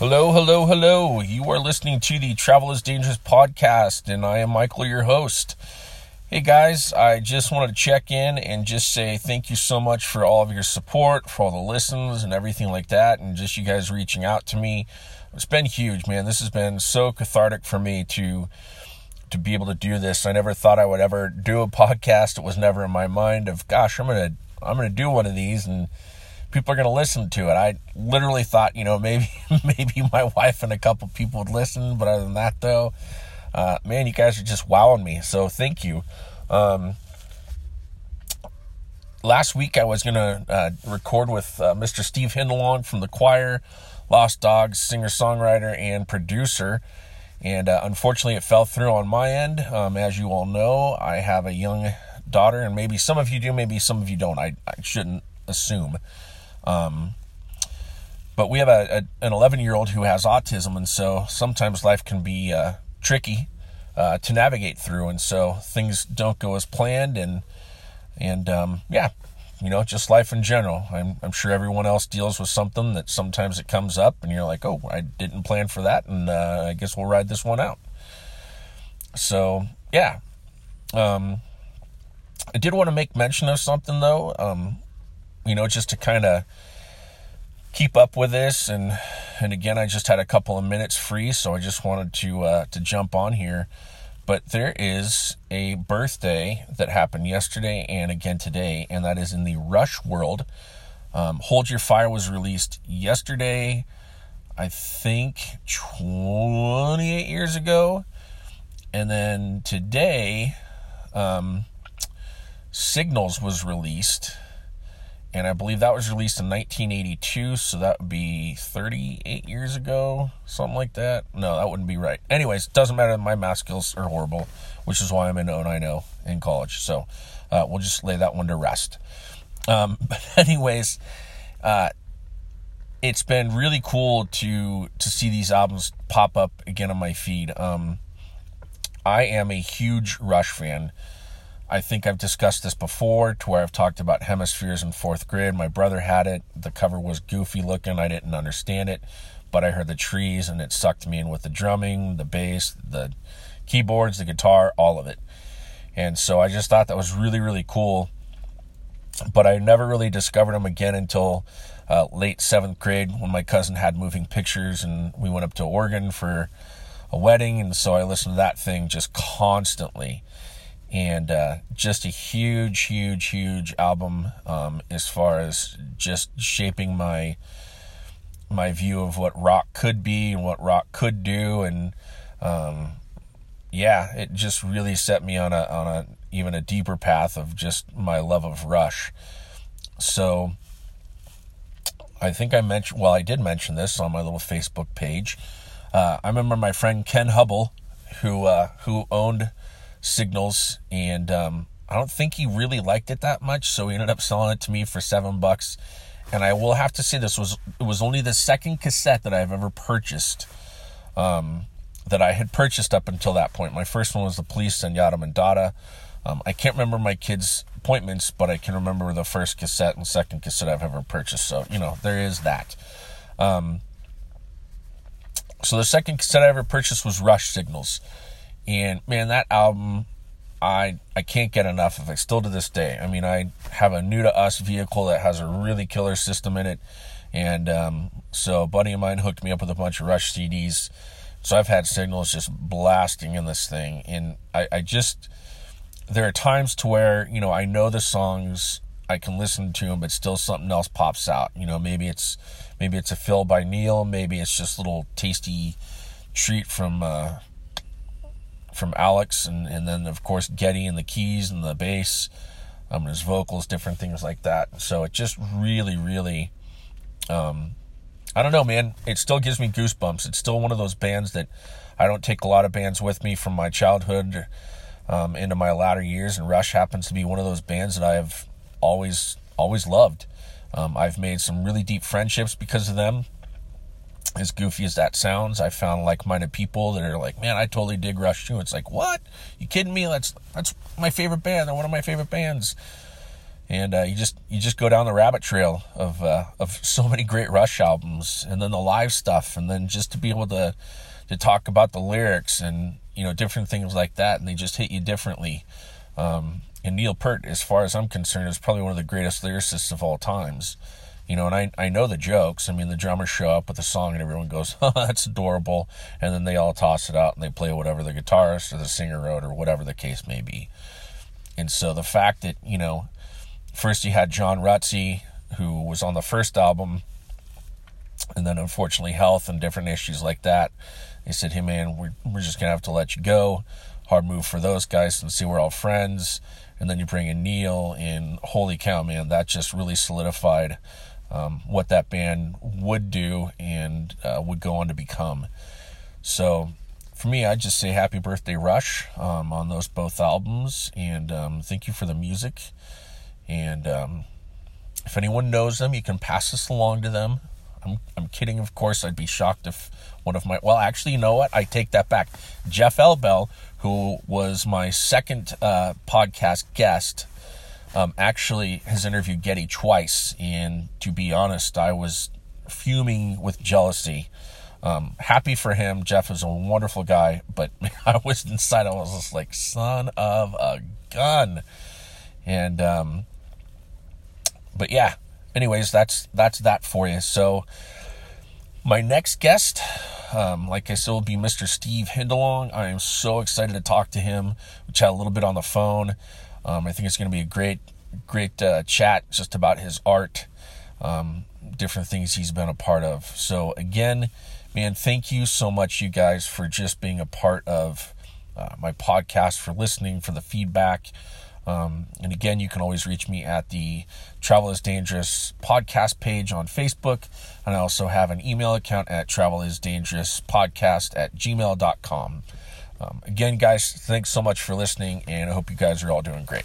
Hello, hello, hello. You are listening to the Travel is Dangerous podcast, and I am Michael, your host. Hey guys, I just wanted to check in and just say thank you so much for all of your support, for all the listens and everything like that, and just you guys reaching out to me. It's been huge, man. This has been so cathartic for me to to be able to do this. I never thought I would ever do a podcast. It was never in my mind of gosh, I'm gonna I'm gonna do one of these and people are going to listen to it. I literally thought, you know, maybe maybe my wife and a couple people would listen, but other than that, though, uh, man, you guys are just wowing me. So thank you. Um, last week I was going to uh, record with uh, Mr. Steve Hindalong from the choir, Lost Dogs singer songwriter and producer. And uh, unfortunately, it fell through on my end. Um, as you all know, I have a young daughter, and maybe some of you do, maybe some of you don't. I, I shouldn't assume. Um, but we have a, a an 11 year old who has autism, and so sometimes life can be uh, tricky uh, to navigate through, and so things don't go as planned, and and um, yeah, you know, just life in general. I'm I'm sure everyone else deals with something that sometimes it comes up, and you're like, oh, I didn't plan for that, and uh, I guess we'll ride this one out. So yeah, um, I did want to make mention of something though. Um, you know, just to kind of keep up with this. And and again I just had a couple of minutes free so I just wanted to uh, to jump on here. But there is a birthday that happened yesterday and again today and that is in the Rush world. Um, Hold Your Fire was released yesterday I think 28 years ago. And then today um, Signals was released and I believe that was released in 1982, so that would be 38 years ago, something like that. No, that wouldn't be right. Anyways, doesn't matter. My math skills are horrible, which is why I'm in 090 in college. So uh, we'll just lay that one to rest. Um, but anyways, uh, it's been really cool to to see these albums pop up again on my feed. Um, I am a huge Rush fan. I think I've discussed this before to where I've talked about hemispheres in fourth grade. My brother had it. The cover was goofy looking. I didn't understand it, but I heard the trees and it sucked me in with the drumming, the bass, the keyboards, the guitar, all of it. And so I just thought that was really, really cool. But I never really discovered them again until uh, late seventh grade when my cousin had moving pictures and we went up to Oregon for a wedding. And so I listened to that thing just constantly and uh, just a huge, huge, huge album um, as far as just shaping my my view of what rock could be and what rock could do, and um, yeah, it just really set me on a on a even a deeper path of just my love of Rush. So I think I mentioned, well, I did mention this on my little Facebook page. Uh, I remember my friend Ken Hubble, who uh, who owned signals, and um, I don't think he really liked it that much, so he ended up selling it to me for seven bucks. And I will have to say this was it was only the second cassette that I've ever purchased. Um, that I had purchased up until that point. My first one was the Police and Zenyatta Mondatta. Um, I can't remember my kids' appointments, but I can remember the first cassette and second cassette I've ever purchased. So you know there is that. Um, so the second cassette I ever purchased was Rush Signals. And man, that album, I I can't get enough of it. Still to this day. I mean, I have a new to us vehicle that has a really killer system in it, and um, so a buddy of mine hooked me up with a bunch of Rush CDs. So I've had signals just blasting in this thing, and I, I just there are times to where you know I know the songs, I can listen to them, but still something else pops out. You know, maybe it's maybe it's a fill by Neil, maybe it's just a little tasty treat from uh, from Alex, and, and then of course Geddy and the keys and the bass, um, his vocals, different things like that. So it just really, really, um, I don't know, man. It still gives me goosebumps. It's still one of those bands that I don't take a lot of bands with me from my childhood um, into my latter years, and Rush happens to be one of those bands that I have always, always loved. Um, I've made some really deep friendships because of them as goofy as that sounds, I found like-minded people that are like, "Man, I totally dig Rush too." It's like, "What? You kidding me? That's that's my favorite band. They're one of my favorite bands." and uh, you just you just go down the rabbit trail of uh, of so many great Rush albums, and then the live stuff, and then just to be able to to talk about the lyrics and you know different things like that, and they just hit you differently. Um, and Neil Peart, as far as I'm concerned, is probably one of the greatest lyricists of all times. You know, and I, I know the jokes. I mean, the drummers show up with a song and everyone goes, oh, that's adorable. And then they all toss it out and they play whatever the guitarist or the singer wrote or whatever the case may be. And so the fact that, you know, first you had John Rutsey, who was on the first album, and then unfortunately health and different issues like that. They said, hey man, we're, we're just going to have to let you go. Hard move for those guys and see we're all friends. And then you bring in Neil, and holy cow, man, that just really solidified um, what that band would do and uh, would go on to become. So for me, I'd just say happy birthday, Rush, um, on those both albums, and um, thank you for the music. And um, if anyone knows them, you can pass this along to them. I'm, I'm kidding, of course. I'd be shocked if one of my, well, actually, you know what? I take that back. Jeff Elbel, who was my second uh, podcast guest, um, actually has interviewed Geddy twice. And to be honest, I was fuming with jealousy. Um, happy for him. Jeff is a wonderful guy, but I was inside, I was just like, son of a gun. And, um, but yeah, anyways, that's, that's that for you. So, my next guest, um, like I said, will be Mr. Steve Hindalong. I am so excited to talk to him. We chat a little bit on the phone. Um, I think it's going to be a great, great uh, chat just about his art, um, different things he's been a part of. So, again, man, thank you so much, you guys, for just being a part of uh, my podcast, for listening, for the feedback. Um, and again, you can always reach me at the Travel is Dangerous podcast page on Facebook. And I also have an email account at travel is dangerous podcast at gmail.com. Um, again, guys, thanks so much for listening, and I hope you guys are all doing great.